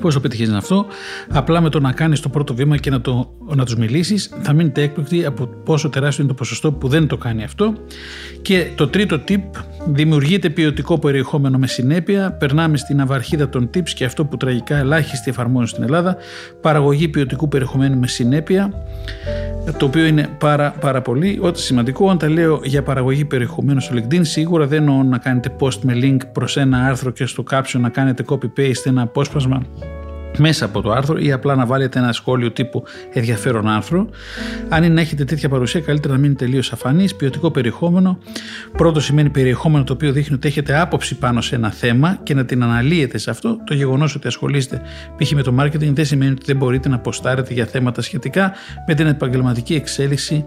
Πώς το πετυχαίνεις αυτό, απλά με το να κάνεις το πρώτο βήμα και να, το, να τους μιλήσεις, θα μείνετε έκπληκτοι από πόσο τεράστιο είναι το ποσοστό που δεν το κάνει αυτό. Και το τρίτο tip, δημιουργείται ποιοτικό περιεχόμενο με συνέπεια. Περνάμε στην αυαρχίδα των tips και αυτό που τραγικά ελάχιστοι εφαρμόζουν στην Ελλάδα. Παραγωγή ποιοτικού περιεχομένου με συνέπεια, το οποίο είναι πάρα, πάρα πολύ ό,τι σημαντικό. Όταν λέω για παραγωγή περιεχομένου στο LinkedIn, σίγουρα δεν εννοώ να κάνετε post με link προς ένα άρθρο και στο caption να κάνετε copy-paste ένα απόσπασμα μέσα από το άρθρο ή απλά να βάλετε ένα σχόλιο τύπου ενδιαφέρον άρθρο. Αν είναι να έχετε τέτοια παρουσία, καλύτερα να μείνει τελείως αφανής. Ποιοτικό περιεχόμενο. Πρώτο σημαίνει περιεχόμενο το οποίο δείχνει ότι έχετε άποψη πάνω σε ένα θέμα και να την αναλύετε σε αυτό. Το γεγονός ότι ασχολείστε π.χ. με το marketing δεν σημαίνει ότι δεν μπορείτε να ποστάρετε για θέματα σχετικά με την επαγγελματική εξέλιξη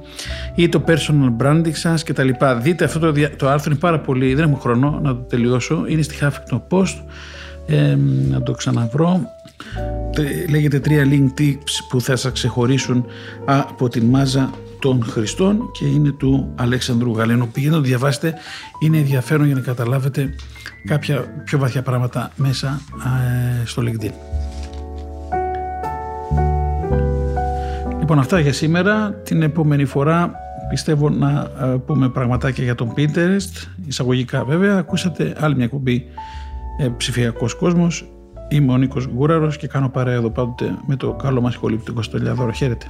ή το personal branding σας κτλ. Δείτε αυτό το, το άρθρο, είναι πάρα πολύ. Δεν έχω χρόνο να το τελειώσω. Είναι στη Huffington Post. Ε, να το ξαναβρω λέγεται τρία link tips που θα σας ξεχωρίσουν από την μάζα των Χριστών και είναι του Αλέξανδρου Γαλένου. Πηγαίνετε να το διαβάσετε, είναι ενδιαφέρον για να καταλάβετε κάποια πιο βαθιά πράγματα μέσα στο LinkedIn. Λοιπόν αυτά για σήμερα. Την επόμενη φορά πιστεύω να πούμε πραγματάκια για τον Pinterest, εισαγωγικά βέβαια. Ακούσατε άλλη μια εκπομπή ε, ψηφιακός κόσμος Είμαι ο Νίκος Γκούραρος και κάνω παρέα εδώ πάντοτε με το καλό μας του Κωνσταντελιαδόρο. Χαίρετε.